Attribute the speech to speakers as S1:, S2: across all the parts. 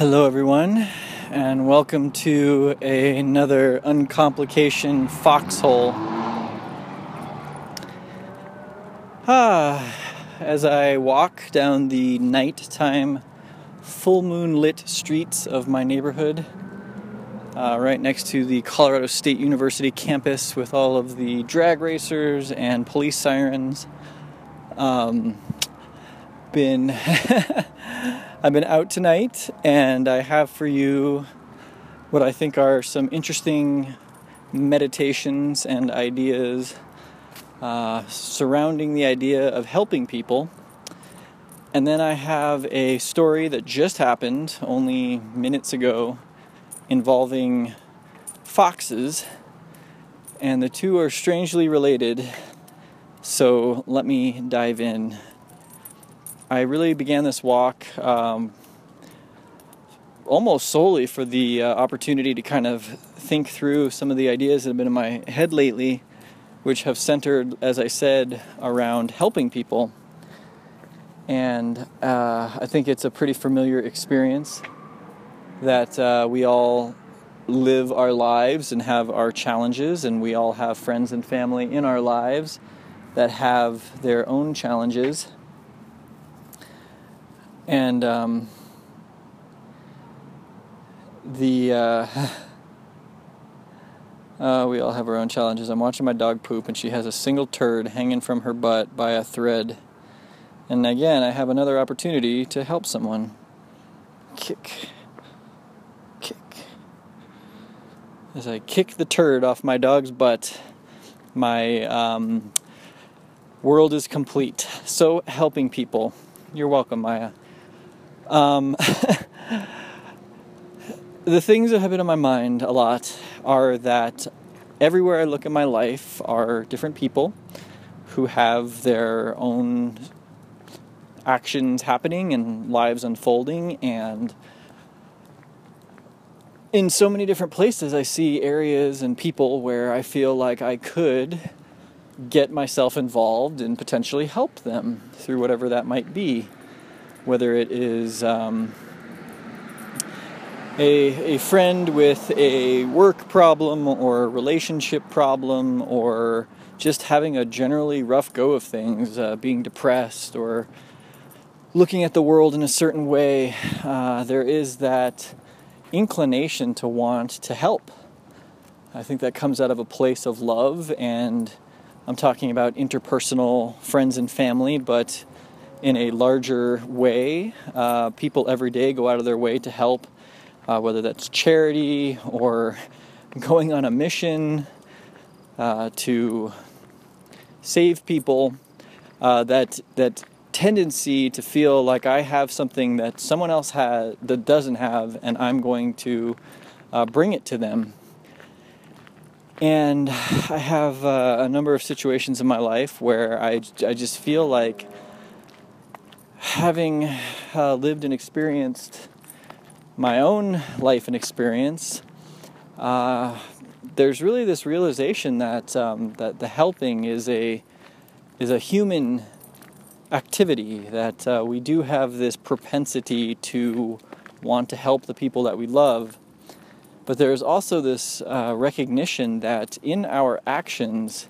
S1: Hello, everyone, and welcome to a, another uncomplication foxhole. Ah, as I walk down the nighttime, full moon lit streets of my neighborhood, uh, right next to the Colorado State University campus with all of the drag racers and police sirens. Um, been I've been out tonight and I have for you what I think are some interesting meditations and ideas uh, surrounding the idea of helping people. And then I have a story that just happened only minutes ago involving foxes, and the two are strangely related. So let me dive in. I really began this walk um, almost solely for the uh, opportunity to kind of think through some of the ideas that have been in my head lately, which have centered, as I said, around helping people. And uh, I think it's a pretty familiar experience that uh, we all live our lives and have our challenges, and we all have friends and family in our lives that have their own challenges. And um, the uh, uh, we all have our own challenges. I'm watching my dog poop, and she has a single turd hanging from her butt by a thread. And again, I have another opportunity to help someone. Kick. Kick. As I kick the turd off my dog's butt, my um, world is complete. So, helping people. You're welcome, Maya. Um, the things that have been on my mind a lot are that everywhere I look in my life are different people who have their own actions happening and lives unfolding and in so many different places I see areas and people where I feel like I could get myself involved and potentially help them through whatever that might be whether it is um, a, a friend with a work problem or a relationship problem or just having a generally rough go of things, uh, being depressed or looking at the world in a certain way, uh, there is that inclination to want to help. I think that comes out of a place of love, and I'm talking about interpersonal friends and family, but in a larger way. Uh, people every day go out of their way to help, uh, whether that's charity or going on a mission uh, to save people. Uh, that that tendency to feel like I have something that someone else has that doesn't have, and I'm going to uh, bring it to them. And I have uh, a number of situations in my life where I, I just feel like having uh, lived and experienced my own life and experience, uh, there's really this realization that um, that the helping is a is a human activity. That uh, we do have this propensity to want to help the people that we love, but there's also this uh, recognition that in our actions,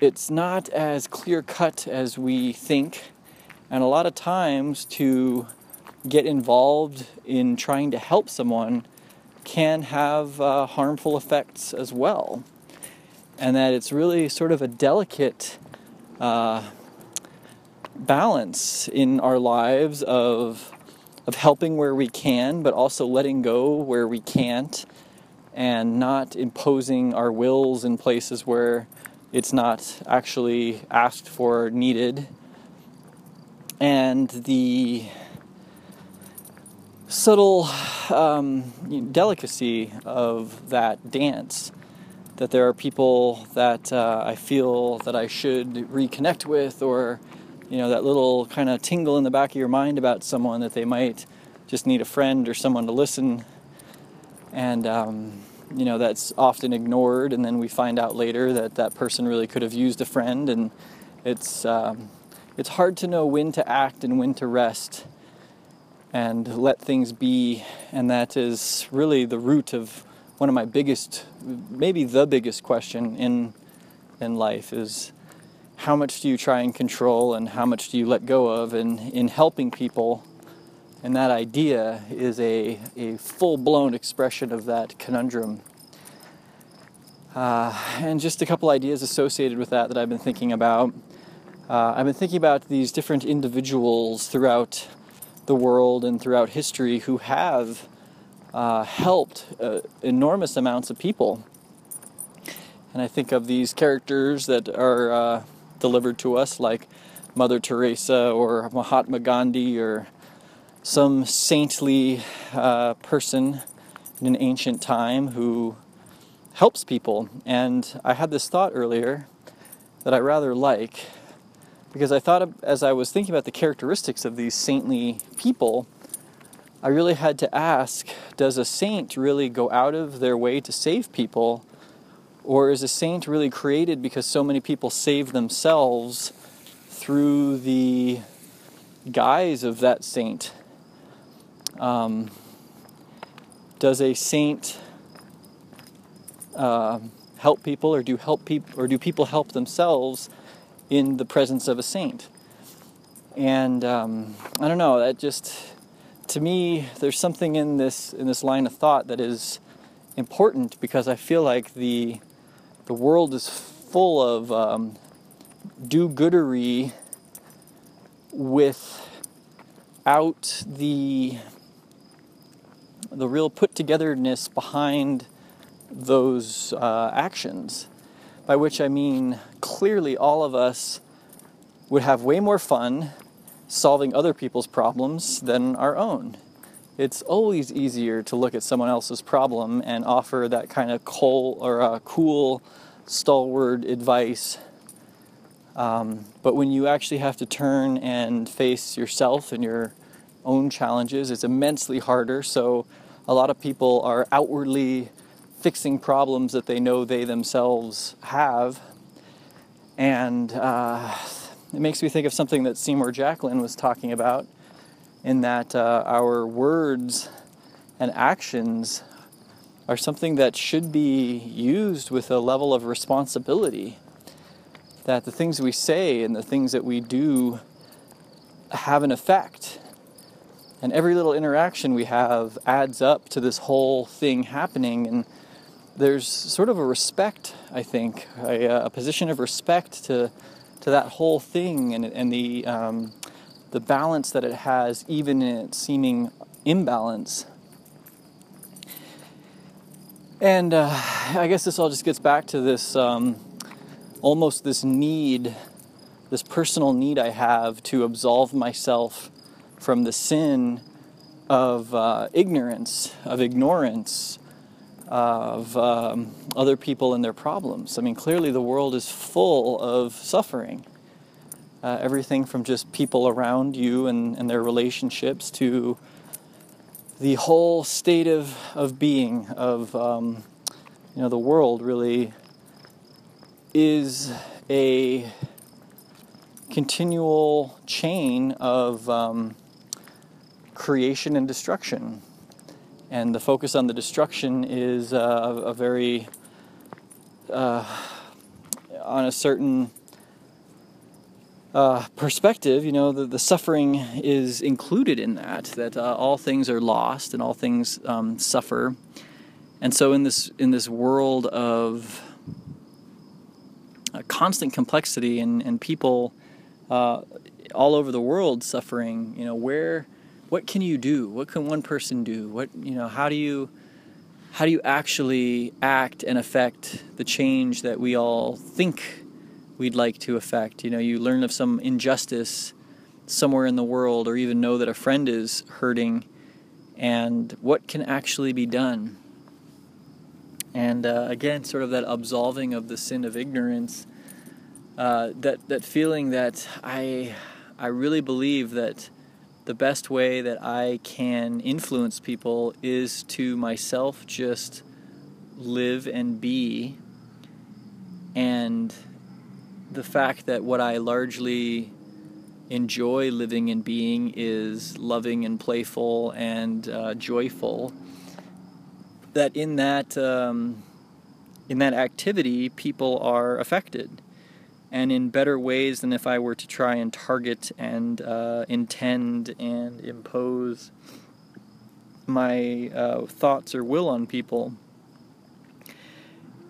S1: it's not as clear cut as we think and a lot of times, to get involved in trying to help someone can have uh, harmful effects as well. And that it's really sort of a delicate uh, balance in our lives of, of helping where we can, but also letting go where we can't, and not imposing our wills in places where it's not actually asked for, needed and the subtle um, delicacy of that dance. That there are people that uh, I feel that I should reconnect with, or you know, that little kind of tingle in the back of your mind about someone that they might just need a friend or someone to listen. And um, you know, that's often ignored, and then we find out later that that person really could have used a friend, and it's um, it's hard to know when to act and when to rest. and let things be. And that is really the root of one of my biggest, maybe the biggest question in in life is how much do you try and control and how much do you let go of and in helping people and that idea is a, a full-blown expression of that conundrum uh, and just a couple ideas associated with that that i've been thinking about uh, i've been thinking about these different individuals throughout the world and throughout history who have uh, helped uh, enormous amounts of people and I think of these characters that are uh, delivered to us, like Mother Teresa or Mahatma Gandhi or some saintly uh, person in an ancient time who helps people. And I had this thought earlier that I rather like because I thought as I was thinking about the characteristics of these saintly people, I really had to ask does a saint really go out of their way to save people? Or is a saint really created because so many people save themselves through the guise of that saint? Um, does a saint uh, help people, or do help people, or do people help themselves in the presence of a saint? And um, I don't know. That just to me, there's something in this in this line of thought that is important because I feel like the the world is full of um, do-goodery without the the real put togetherness behind those uh, actions. By which I mean, clearly, all of us would have way more fun solving other people's problems than our own. It's always easier to look at someone else's problem and offer that kind of cool or uh, cool stalwart advice. Um, but when you actually have to turn and face yourself and your own challenges, it's immensely harder. So a lot of people are outwardly fixing problems that they know they themselves have. And uh, it makes me think of something that Seymour Jacklin was talking about, in that uh, our words and actions are something that should be used with a level of responsibility. That the things we say and the things that we do have an effect. And every little interaction we have adds up to this whole thing happening. And there's sort of a respect, I think, a, a position of respect to, to that whole thing and, and the, um, the balance that it has, even in its seeming imbalance. And uh, I guess this all just gets back to this um, almost this need, this personal need I have to absolve myself from the sin of uh, ignorance, of ignorance, of um, other people and their problems. I mean, clearly the world is full of suffering. Uh, everything from just people around you and, and their relationships to the whole state of, of being of um, you know the world really is a continual chain of um, creation and destruction and the focus on the destruction is uh, a, very uh, on a certain uh, perspective, you know, the, the suffering is included in that, that uh, all things are lost and all things um, suffer. And so in this, in this world of uh, constant complexity and, and people uh, all over the world suffering, you know, where, what can you do? What can one person do? What, you know, how do you, how do you actually act and affect the change that we all think we'd like to affect. You know, you learn of some injustice somewhere in the world, or even know that a friend is hurting, and what can actually be done. And uh, again, sort of that absolving of the sin of ignorance, uh, that that feeling that I I really believe that the best way that I can influence people is to myself just live and be. And the fact that what I largely enjoy living and being is loving and playful and uh, joyful, that in that um, in that activity people are affected, and in better ways than if I were to try and target and uh, intend and impose my uh, thoughts or will on people.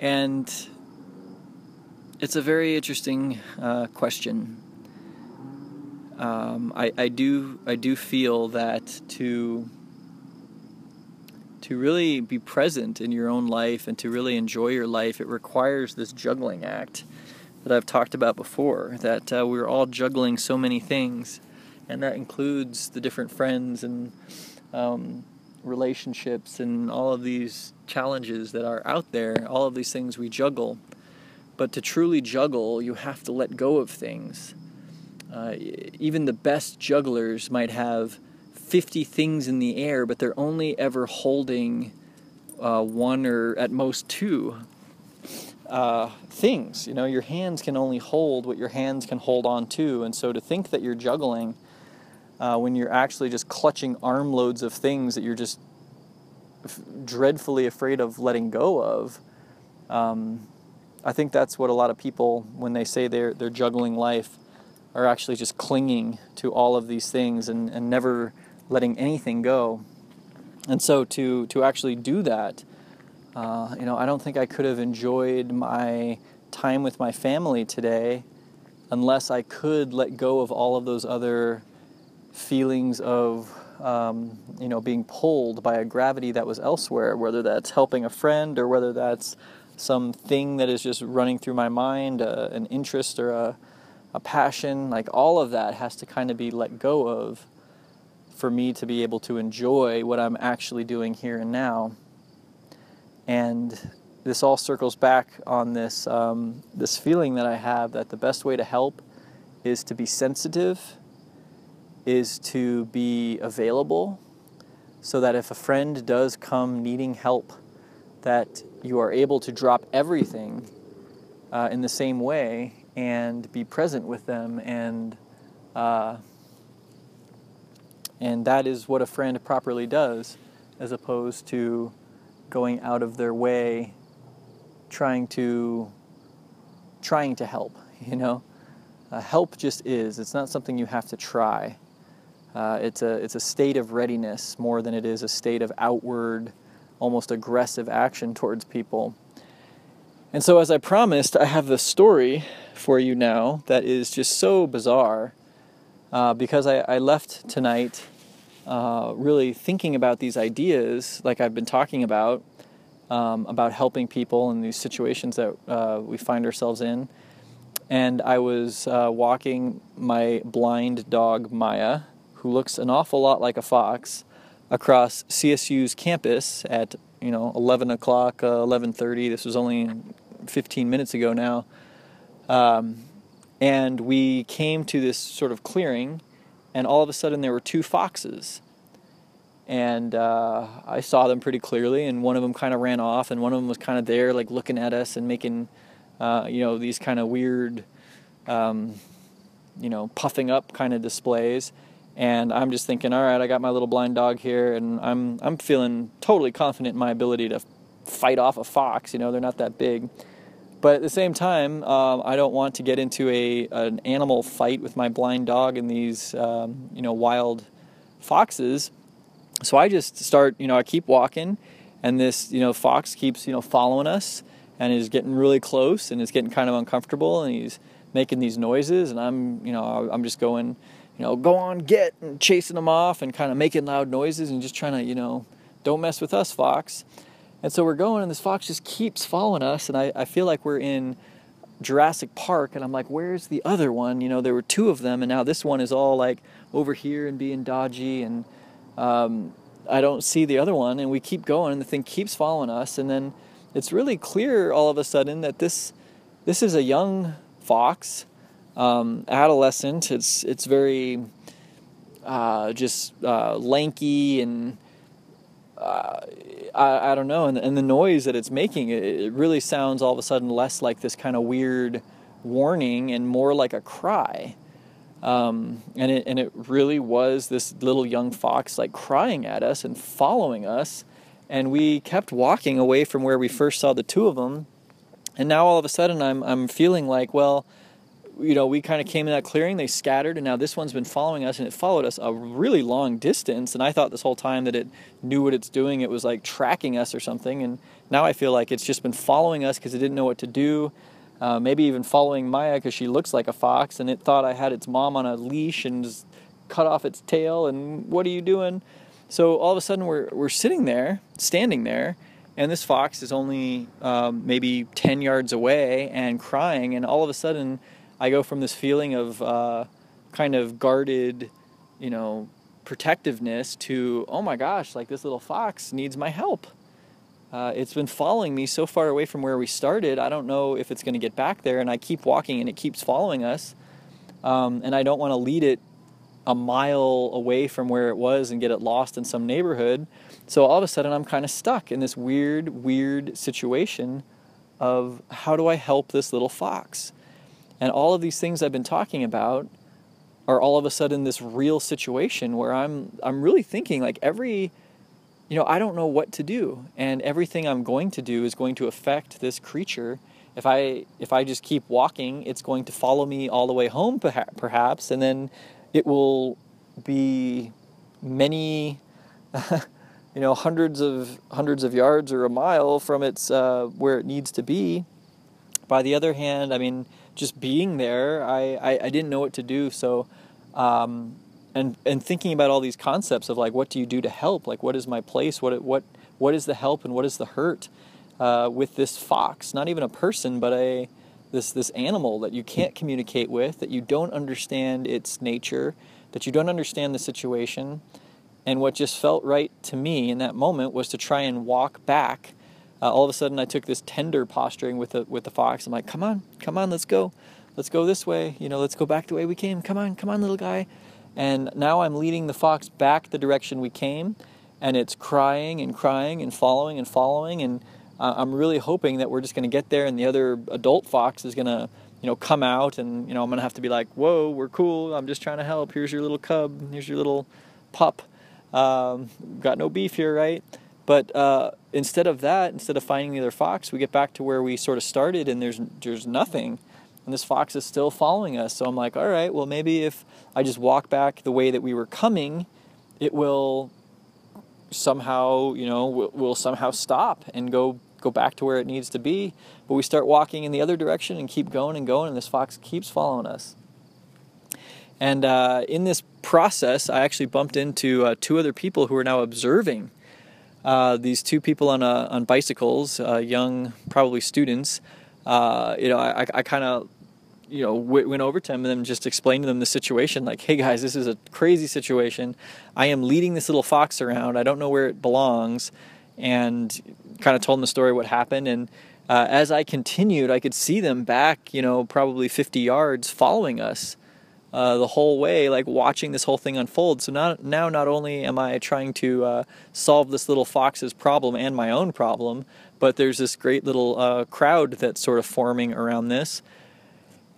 S1: And it's a very interesting uh, question. Um, I, I do I do feel that to to really be present in your own life and to really enjoy your life, it requires this juggling act that I've talked about before. That uh, we're all juggling so many things, and that includes the different friends and um, relationships and all of these challenges that are out there. All of these things we juggle. But to truly juggle, you have to let go of things. Uh, even the best jugglers might have 50 things in the air, but they're only ever holding uh, one or at most two uh, things. You know, your hands can only hold what your hands can hold on to. And so to think that you're juggling uh, when you're actually just clutching armloads of things that you're just f- dreadfully afraid of letting go of. Um, I think that's what a lot of people, when they say they're, they're juggling life, are actually just clinging to all of these things and, and never letting anything go. And so to, to actually do that, uh, you know, I don't think I could have enjoyed my time with my family today unless I could let go of all of those other feelings of um, you know being pulled by a gravity that was elsewhere whether that's helping a friend or whether that's some thing that is just running through my mind uh, an interest or a, a passion like all of that has to kind of be let go of for me to be able to enjoy what i'm actually doing here and now and this all circles back on this um, this feeling that i have that the best way to help is to be sensitive is to be available so that if a friend does come needing help, that you are able to drop everything uh, in the same way and be present with them. And uh, and that is what a friend properly does as opposed to going out of their way trying to trying to help you know uh, help just is it's not something you have to try uh, it's, a, it's a state of readiness more than it is a state of outward, almost aggressive action towards people. And so, as I promised, I have the story for you now that is just so bizarre uh, because I, I, left tonight uh, really thinking about these ideas, like I've been talking about, um, about helping people in these situations that uh, we find ourselves in. And I was uh, walking my blind dog, Maya, who looks an awful lot like a fox, across CSU's campus at you know 11 o'clock, uh, 11:30. This was only 15 minutes ago now, um, and we came to this sort of clearing, and all of a sudden there were two foxes. And uh, I saw them pretty clearly, and one of them kind of ran off, and one of them was kind of there, like looking at us and making, uh, you know, these kind of weird, um, you know, puffing up kind of displays and I'm just thinking, all right, I got my little blind dog here, and I'm I'm feeling totally confident in my ability to fight off a fox. You know, they're not that big, but at the same time, um, I don't want to get into a an animal fight with my blind dog and these um, you know wild foxes. So I just start, you know, I keep walking, and this you know fox keeps you know following us, and is getting really close, and is getting kind of uncomfortable, and he's making these noises, and I'm you know I'm just going you know, go on, get, and chasing them off and kind of making loud noises and just trying to, you know, don't mess with us, fox. And so we're going, and this fox just keeps following us, and I, I feel like we're in Jurassic Park, and I'm like, where's the other one? You know, there were two of them, and now this one is all like over here and being dodgy, and um, I don't see the other one, and we keep going, and the thing keeps following us, and then it's really clear all of a sudden that this this is a young fox um, adolescent. It's it's very uh, just uh, lanky and uh, I, I don't know, and, and the noise that it's making, it, it really sounds all of a sudden less like this kind of weird warning and more like a cry. Um, and it and it really was this little young fox like crying at us and following us, and we kept walking away from where we first saw the two of them, and now all of a sudden I'm I'm feeling like well, you know we kind of came in that clearing, they scattered, and now this one's been following us and it followed us a really long distance, and I thought this whole time that it knew what it's doing, it was like tracking us or something, and now I feel like it's just been following us because it didn't know what to do uh, maybe even following Maya because she looks like a fox, and it thought I had its mom on a leash and just cut off its tail. And what are you doing? So all of a sudden, we're we're sitting there, standing there, and this fox is only um, maybe ten yards away and crying. And all of a sudden, I go from this feeling of uh, kind of guarded, you know, protectiveness to oh my gosh, like this little fox needs my help. Uh, it's been following me so far away from where we started. I don't know if it's going to get back there, and I keep walking, and it keeps following us. Um, and I don't want to lead it a mile away from where it was and get it lost in some neighborhood. So all of a sudden, I'm kind of stuck in this weird, weird situation of how do I help this little fox? And all of these things I've been talking about are all of a sudden this real situation where I'm I'm really thinking like every you know, I don't know what to do, and everything I'm going to do is going to affect this creature. If I if I just keep walking, it's going to follow me all the way home, perhaps, and then it will be many, you know, hundreds of hundreds of yards or a mile from its uh, where it needs to be. By the other hand, I mean, just being there, I I, I didn't know what to do, so. Um, and and thinking about all these concepts of like what do you do to help? Like what is my place? What what what is the help and what is the hurt uh, with this fox? Not even a person but a this this animal that you can't communicate with that you don't understand its nature that you don't understand the situation. And what just felt right to me in that moment was to try and walk back uh, all of a sudden i took this tender posturing with the with the fox i'm like come on come on let's go let's go this way you know let's go back the way we came come on come on little guy and now I'm leading the fox back the direction we came, and it's crying and crying and following and following. And uh, I'm really hoping that we're just going to get there, and the other adult fox is going to, you know, come out, and you know, I'm going to have to be like, "Whoa, we're cool. I'm just trying to help. Here's your little cub. Here's your little pup. Um, got no beef here, right?" But uh, instead of that, instead of finding the other fox, we get back to where we sort of started, and there's there's nothing and this fox is still following us. So I'm like, all right, well, maybe if I just walk back the way that we were coming, it will somehow, you know, will, will somehow stop and go go back to where it needs to be. But we start walking in the other direction and keep going and going, and this fox keeps following us. And uh, in this process, I actually bumped into uh, two other people who are now observing. Uh, these two people on uh, on bicycles, uh, young, probably students. Uh, you know, I, I kind of you know went over to them and just explained to them the situation like hey guys this is a crazy situation. I am leading this little fox around. I don't know where it belongs and kind of told them the story what happened. And as i continued i could see them back you know probably 50 yards following us uh, the whole way like watching this whole thing unfold so now, now not only am i trying to uh, solve this little fox's problem and my own problem but there's this great little uh, crowd that's sort of forming around this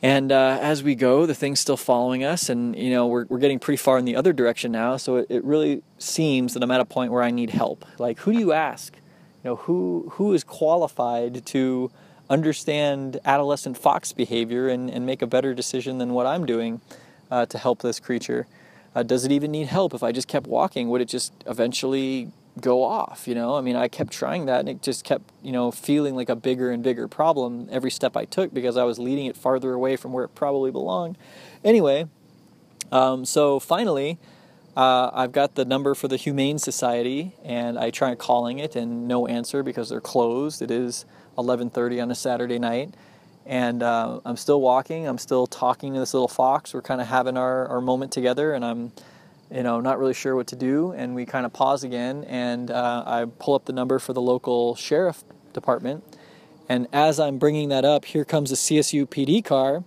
S1: and uh, as we go, the thing's still following us, and you know we're we're getting pretty far in the other direction now. So it, it really seems that I'm at a point where I need help. Like, who do you ask? You know, who who is qualified to understand adolescent fox behavior and, and make a better decision than what I'm doing uh, to help this creature? Uh, does it even need help? If I just kept walking, would it just eventually go off you know i mean i kept trying that and it just kept you know feeling like a bigger and bigger problem every step i took because i was leading it farther away from where it probably belonged anyway um, so finally uh, i've got the number for the humane society and i try calling it and no answer because they're closed it is 11.30 on a saturday night. And uh, i'm still walking i'm still talking to this little fox. We're kind of having our, our moment together and i'm you know, not really sure what to do, and we kind of pause again, and uh, I pull up the number for the local sheriff department, and as I'm bringing that up, here comes a CSU PD car,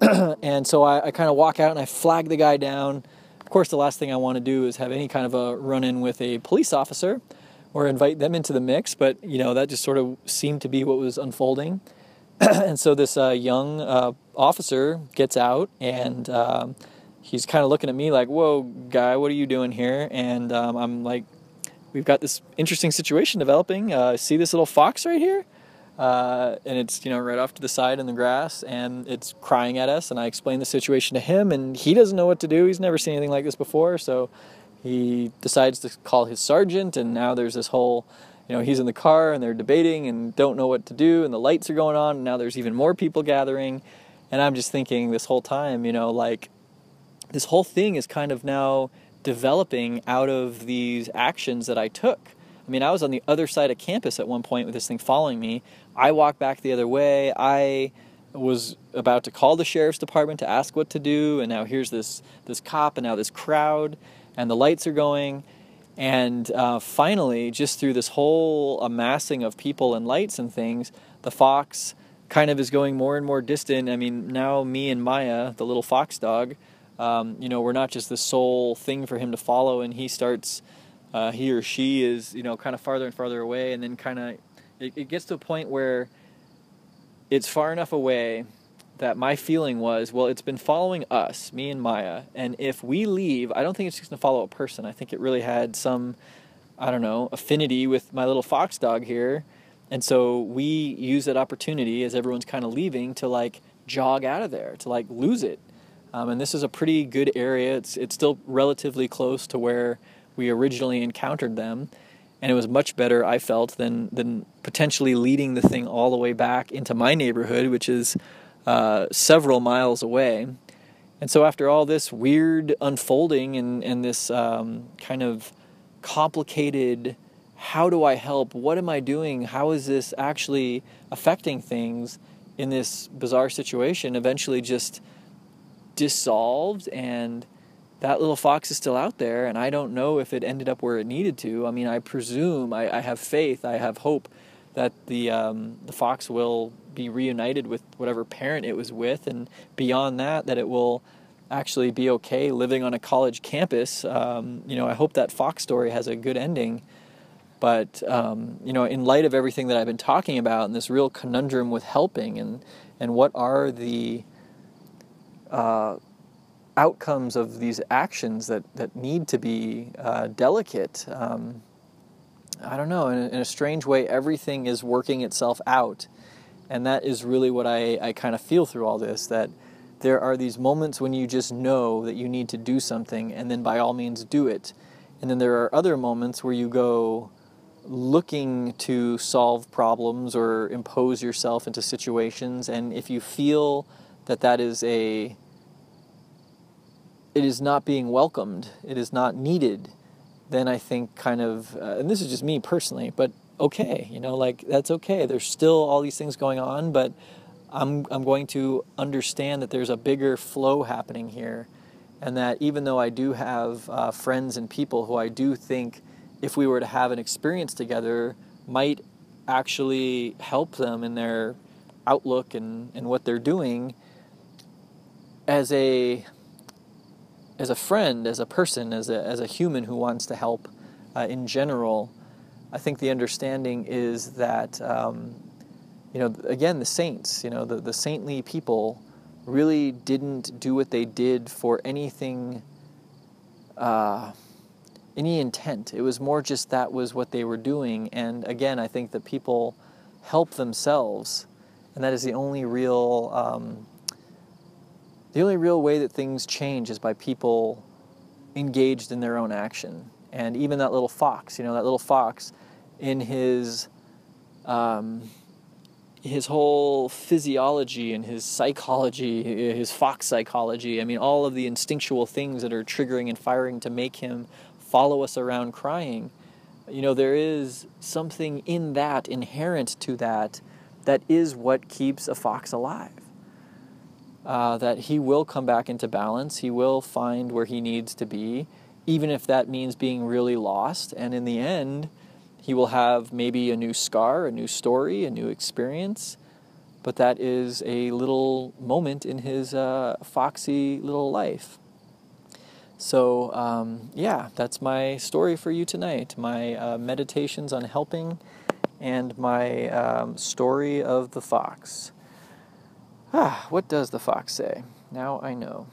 S1: and so I, I kind of walk out and I flag the guy down. Of course, the last thing I want to do is have any kind of a run-in with a police officer or invite them into the mix, but you know that just sort of seemed to be what was unfolding. and so this uh, young uh, officer gets out and um, he's kind of looking at me like, "Whoa, guy, what are you doing here?" And um, I'm like, "We've got this interesting situation developing. Uh, see this little fox right here?" Uh, and it's you know right off to the side in the grass, and it's crying at us. And I explain the situation to him, and he doesn't know what to do. He's never seen anything like this before, so he decides to call his sergeant. And now there's this whole you know he's in the car and they're debating and don't know what to do and the lights are going on and now there's even more people gathering and i'm just thinking this whole time you know like this whole thing is kind of now developing out of these actions that I took. I mean, I was on the other side of campus at one point with this thing following me. I walked back the other way. I was about to call the sheriff's department to ask what to do, and now here's this this cop, and now this crowd, and the lights are going, and uh, finally, just through this whole amassing of people and lights and things, the fox kind of is going more and more distant. I mean, now me and Maya, the little fox dog, um, you know, we're not just the sole thing for him to follow, and he starts, uh, he or she is, you know, kind of farther and farther away, and then kind of, it, it gets to a point where it's far enough away that my feeling was, well, it's been following us, me and Maya, and if we leave, I don't think it's just to follow a person. I think it really had some, I don't know, affinity with my little fox dog here. And so we use that opportunity as everyone's kind of leaving to like jog out of there, to like lose it. Um, and this is a pretty good area. It's it's still relatively close to where we originally encountered them, and it was much better I felt than than potentially leading the thing all the way back into my neighborhood, which is uh, several miles away. And so after all this weird unfolding and and this um, kind of complicated how do I help? What am I doing? How is this actually affecting things in this bizarre situation? Eventually, just dissolved and that little fox is still out there and i don't know if it ended up where it needed to i mean i presume i, I have faith i have hope that the um, the fox will be reunited with whatever parent it was with and beyond that that it will actually be okay living on a college campus um, you know i hope that fox story has a good ending but um, you know in light of everything that i've been talking about and this real conundrum with helping and and what are the uh, outcomes of these actions that, that need to be uh, delicate. Um, I don't know, in in a, strange way, everything is working itself out. And that is really what I, I kind of feel through all this that there are these moments when you just know that you need to do something, and then by all means do it. And then there are other moments where you go looking to solve problems or impose yourself into situations, and if you feel that that is a it is not being welcomed, it is not needed, then I think kind of, uh, and this is just me personally, but okay, you know, like that's okay. There's still all these things going on, but I'm I'm going to understand that there's a bigger flow happening here, and that even though I do have uh, friends and people who I do think, if we were to have an experience together, might actually help them in their outlook and, and what they're doing as a as a friend, as a person, as a as a human who wants to help uh, in general, I think the understanding is that um, you know again the saints, you know the the saintly people really didn't do what they did for anything. Uh, any intent. It was more just that was what they were doing. And again, I think that people help themselves, and that is the only real um, the only real way that things change is by people engaged in their own action. And even that little fox, you know, that little fox in his um, his whole physiology and his psychology, his fox psychology, I mean, all of the instinctual things that are triggering and firing to make him follow us around crying, you know, there is something in that, inherent to that, that is what keeps a fox alive uh, that he will come back into balance. He will find where he needs to be, even if that means being really lost. And in the end, he will have maybe a new scar, a new story, a new experience. But that is a little moment in his uh, foxy little life. So, um, yeah, that's my story for you tonight. My uh, meditations on helping and my um, story of the fox. Ah, what does the fox say? Now I know.